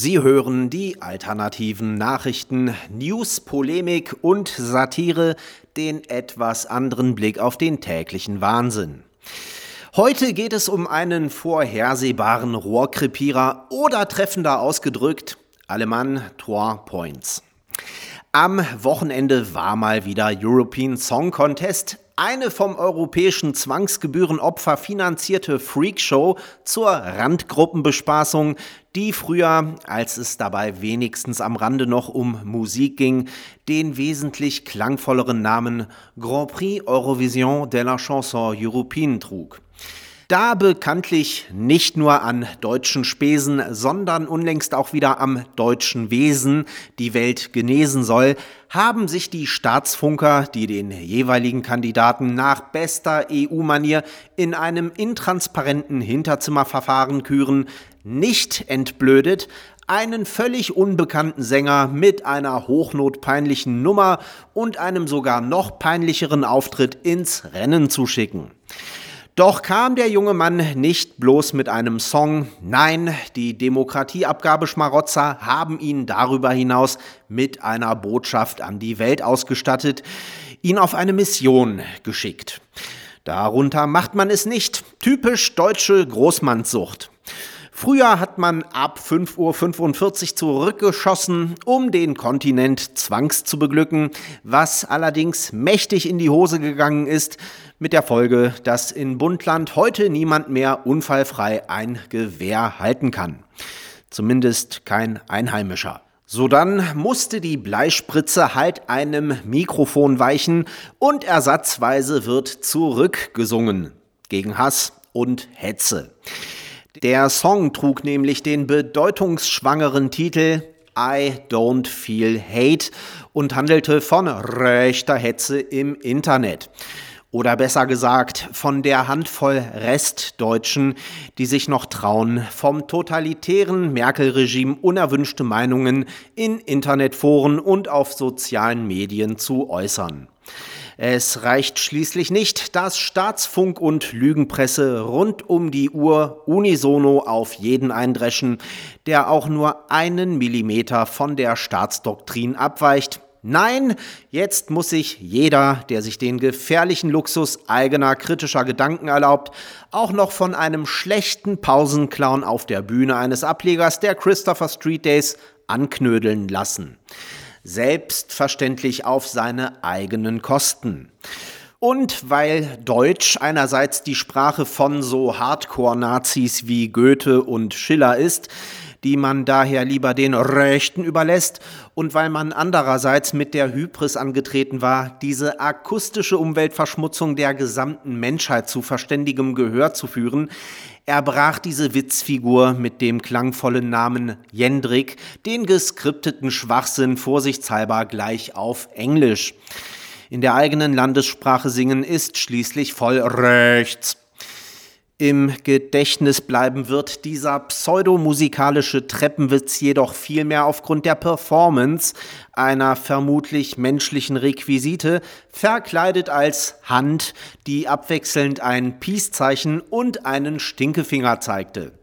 Sie hören die alternativen Nachrichten, News, Polemik und Satire, den etwas anderen Blick auf den täglichen Wahnsinn. Heute geht es um einen vorhersehbaren Rohrkrepierer oder treffender ausgedrückt, Alemann Trois Points. Am Wochenende war mal wieder European Song Contest, eine vom europäischen Zwangsgebührenopfer finanzierte Freakshow zur Randgruppenbespaßung, die früher, als es dabei wenigstens am Rande noch um Musik ging, den wesentlich klangvolleren Namen Grand Prix Eurovision de la Chanson Européenne trug. Da bekanntlich nicht nur an deutschen Spesen, sondern unlängst auch wieder am deutschen Wesen die Welt genesen soll, haben sich die Staatsfunker, die den jeweiligen Kandidaten nach bester EU-Manier in einem intransparenten Hinterzimmerverfahren küren, nicht entblödet, einen völlig unbekannten Sänger mit einer hochnotpeinlichen Nummer und einem sogar noch peinlicheren Auftritt ins Rennen zu schicken. Doch kam der junge Mann nicht bloß mit einem Song, nein, die Demokratieabgabeschmarotzer haben ihn darüber hinaus mit einer Botschaft an die Welt ausgestattet, ihn auf eine Mission geschickt. Darunter macht man es nicht. Typisch deutsche Großmannssucht. Früher hat man ab 5.45 Uhr zurückgeschossen, um den Kontinent zwangs zu beglücken, was allerdings mächtig in die Hose gegangen ist, mit der Folge, dass in Bundland heute niemand mehr unfallfrei ein Gewehr halten kann. Zumindest kein Einheimischer. So dann musste die Bleispritze halt einem Mikrofon weichen und ersatzweise wird zurückgesungen gegen Hass und Hetze. Der Song trug nämlich den bedeutungsschwangeren Titel I Don't Feel Hate und handelte von rechter Hetze im Internet. Oder besser gesagt, von der Handvoll Restdeutschen, die sich noch trauen, vom totalitären Merkel-Regime unerwünschte Meinungen in Internetforen und auf sozialen Medien zu äußern. Es reicht schließlich nicht, dass Staatsfunk und Lügenpresse rund um die Uhr unisono auf jeden eindreschen, der auch nur einen Millimeter von der Staatsdoktrin abweicht. Nein, jetzt muss sich jeder, der sich den gefährlichen Luxus eigener kritischer Gedanken erlaubt, auch noch von einem schlechten Pausenclown auf der Bühne eines Ablegers der Christopher Street Days anknödeln lassen selbstverständlich auf seine eigenen Kosten. Und weil Deutsch einerseits die Sprache von so Hardcore-Nazis wie Goethe und Schiller ist, die man daher lieber den Rechten überlässt und weil man andererseits mit der Hybris angetreten war, diese akustische Umweltverschmutzung der gesamten Menschheit zu verständigem Gehör zu führen, erbrach diese Witzfigur mit dem klangvollen Namen Jendrik den geskripteten Schwachsinn vorsichtshalber gleich auf Englisch. In der eigenen Landessprache singen ist schließlich voll rechts. Im Gedächtnis bleiben wird dieser pseudomusikalische Treppenwitz jedoch vielmehr aufgrund der Performance einer vermutlich menschlichen Requisite, verkleidet als Hand, die abwechselnd ein Peace-Zeichen und einen Stinkefinger zeigte.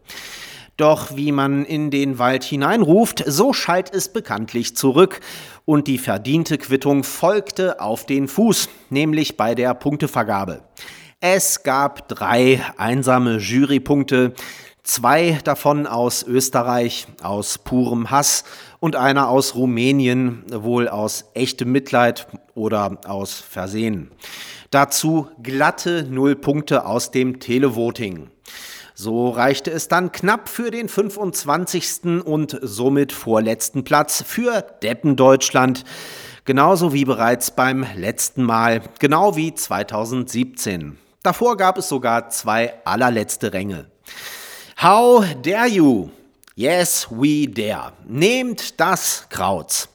Doch wie man in den Wald hineinruft, so schallt es bekanntlich zurück und die verdiente Quittung folgte auf den Fuß, nämlich bei der Punktevergabe. Es gab drei einsame Jurypunkte, zwei davon aus Österreich, aus purem Hass und einer aus Rumänien, wohl aus echtem Mitleid oder aus Versehen. Dazu glatte Null Punkte aus dem Televoting. So reichte es dann knapp für den 25. und somit vorletzten Platz für Deppen Deutschland. Genauso wie bereits beim letzten Mal, genau wie 2017. Davor gab es sogar zwei allerletzte Ränge. How dare you? Yes, we dare. Nehmt das Kraut.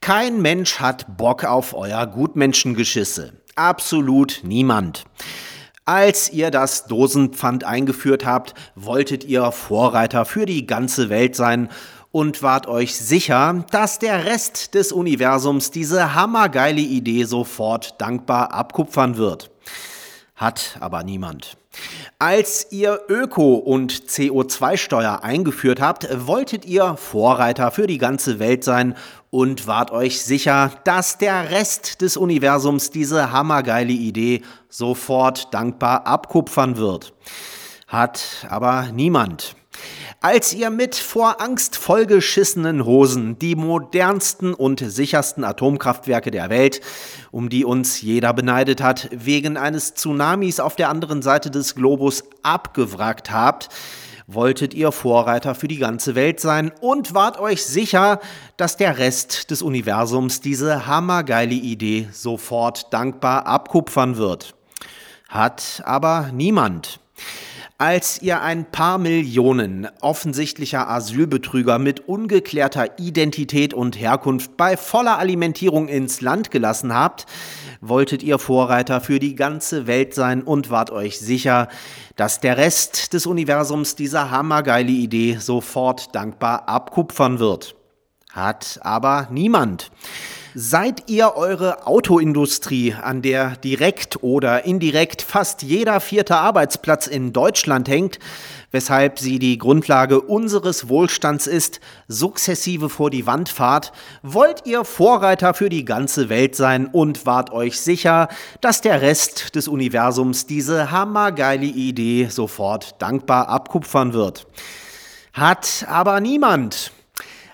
Kein Mensch hat Bock auf euer Gutmenschengeschisse. Absolut niemand. Als ihr das Dosenpfand eingeführt habt, wolltet ihr Vorreiter für die ganze Welt sein und wart euch sicher, dass der Rest des Universums diese hammergeile Idee sofort dankbar abkupfern wird hat aber niemand. Als ihr Öko- und CO2-Steuer eingeführt habt, wolltet ihr Vorreiter für die ganze Welt sein und wart euch sicher, dass der Rest des Universums diese hammergeile Idee sofort dankbar abkupfern wird. Hat aber niemand. Als ihr mit vor Angst vollgeschissenen Hosen die modernsten und sichersten Atomkraftwerke der Welt, um die uns jeder beneidet hat, wegen eines Tsunamis auf der anderen Seite des Globus abgewrackt habt, wolltet ihr Vorreiter für die ganze Welt sein und wart euch sicher, dass der Rest des Universums diese hammergeile Idee sofort dankbar abkupfern wird. Hat aber niemand. Als ihr ein paar Millionen offensichtlicher Asylbetrüger mit ungeklärter Identität und Herkunft bei voller Alimentierung ins Land gelassen habt, wolltet ihr Vorreiter für die ganze Welt sein und wart euch sicher, dass der Rest des Universums diese hammergeile Idee sofort dankbar abkupfern wird. Hat aber niemand. Seid ihr eure Autoindustrie, an der direkt oder indirekt fast jeder vierte Arbeitsplatz in Deutschland hängt, weshalb sie die Grundlage unseres Wohlstands ist, sukzessive vor die Wand fahrt, wollt ihr Vorreiter für die ganze Welt sein und wart euch sicher, dass der Rest des Universums diese hammergeile Idee sofort dankbar abkupfern wird. Hat aber niemand.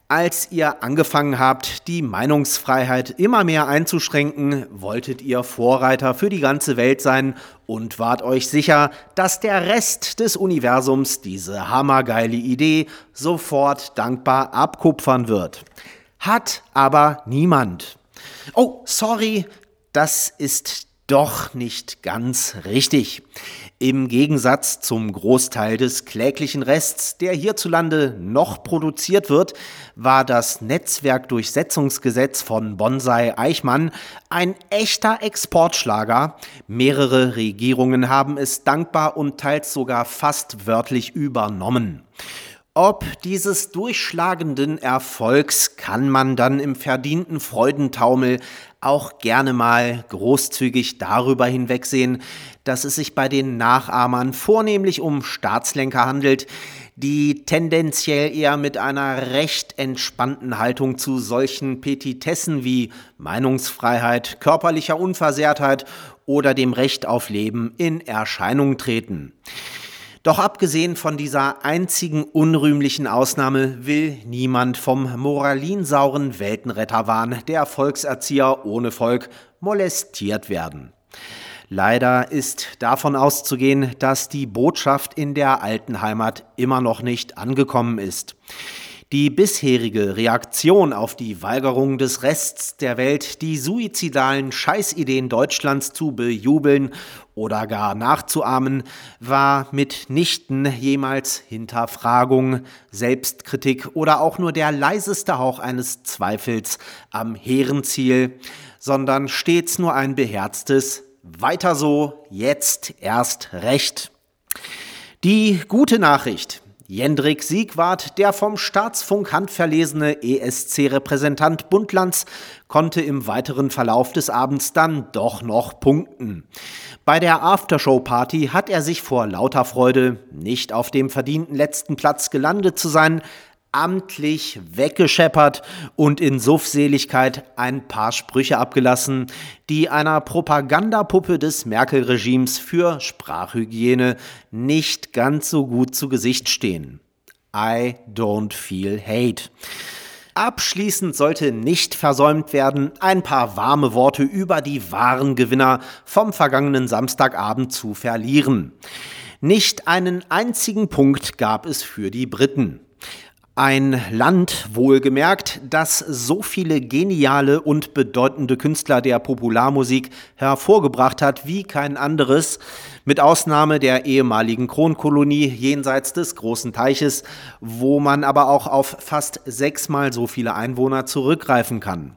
Als ihr angefangen habt, die Meinungsfreiheit immer mehr einzuschränken, wolltet ihr Vorreiter für die ganze Welt sein und wart euch sicher, dass der Rest des Universums diese hammergeile Idee sofort dankbar abkupfern wird. Hat aber niemand. Oh, sorry, das ist doch nicht ganz richtig. Im Gegensatz zum Großteil des kläglichen Rests, der hierzulande noch produziert wird, war das Netzwerkdurchsetzungsgesetz von Bonsai Eichmann ein echter Exportschlager. Mehrere Regierungen haben es dankbar und teils sogar fast wörtlich übernommen. Ob dieses durchschlagenden Erfolgs kann man dann im verdienten Freudentaumel auch gerne mal großzügig darüber hinwegsehen, dass es sich bei den Nachahmern vornehmlich um Staatslenker handelt, die tendenziell eher mit einer recht entspannten Haltung zu solchen Petitessen wie Meinungsfreiheit, körperlicher Unversehrtheit oder dem Recht auf Leben in Erscheinung treten. Doch abgesehen von dieser einzigen unrühmlichen Ausnahme will niemand vom moralinsauren Weltenretterwahn der Volkserzieher ohne Volk molestiert werden. Leider ist davon auszugehen, dass die Botschaft in der alten Heimat immer noch nicht angekommen ist. Die bisherige Reaktion auf die Weigerung des Rests der Welt, die suizidalen Scheißideen Deutschlands zu bejubeln oder gar nachzuahmen, war mitnichten jemals Hinterfragung, Selbstkritik oder auch nur der leiseste Hauch eines Zweifels am Herrenziel, sondern stets nur ein beherztes Weiter so, jetzt erst recht. Die gute Nachricht. Jendrik Siegwart, der vom Staatsfunk handverlesene ESC-Repräsentant Bundlands, konnte im weiteren Verlauf des Abends dann doch noch punkten. Bei der Aftershow-Party hat er sich vor lauter Freude, nicht auf dem verdienten letzten Platz gelandet zu sein, amtlich weggescheppert und in Suffseligkeit ein paar Sprüche abgelassen, die einer Propagandapuppe des Merkel-Regimes für Sprachhygiene nicht ganz so gut zu Gesicht stehen. I don't feel hate. Abschließend sollte nicht versäumt werden, ein paar warme Worte über die wahren Gewinner vom vergangenen Samstagabend zu verlieren. Nicht einen einzigen Punkt gab es für die Briten. Ein Land, wohlgemerkt, das so viele geniale und bedeutende Künstler der Popularmusik hervorgebracht hat wie kein anderes, mit Ausnahme der ehemaligen Kronkolonie jenseits des großen Teiches, wo man aber auch auf fast sechsmal so viele Einwohner zurückgreifen kann.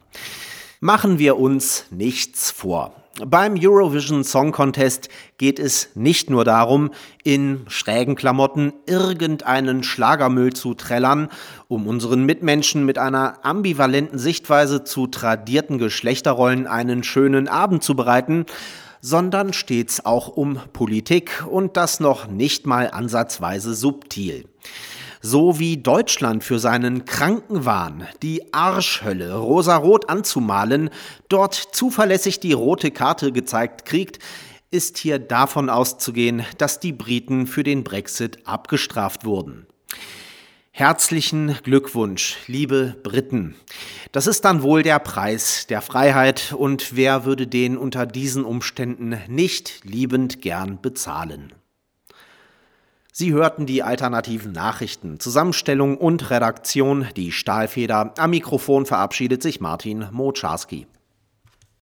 Machen wir uns nichts vor. Beim Eurovision Song Contest geht es nicht nur darum, in schrägen Klamotten irgendeinen Schlagermüll zu trällern, um unseren Mitmenschen mit einer ambivalenten Sichtweise zu tradierten Geschlechterrollen einen schönen Abend zu bereiten, sondern stets auch um Politik und das noch nicht mal ansatzweise subtil. So wie Deutschland für seinen Krankenwahn die Arschhölle rosarot anzumalen, dort zuverlässig die rote Karte gezeigt kriegt, ist hier davon auszugehen, dass die Briten für den Brexit abgestraft wurden. Herzlichen Glückwunsch, liebe Briten. Das ist dann wohl der Preis der Freiheit und wer würde den unter diesen Umständen nicht liebend gern bezahlen? Sie hörten die alternativen Nachrichten, Zusammenstellung und Redaktion, die Stahlfeder. Am Mikrofon verabschiedet sich Martin Moczarski.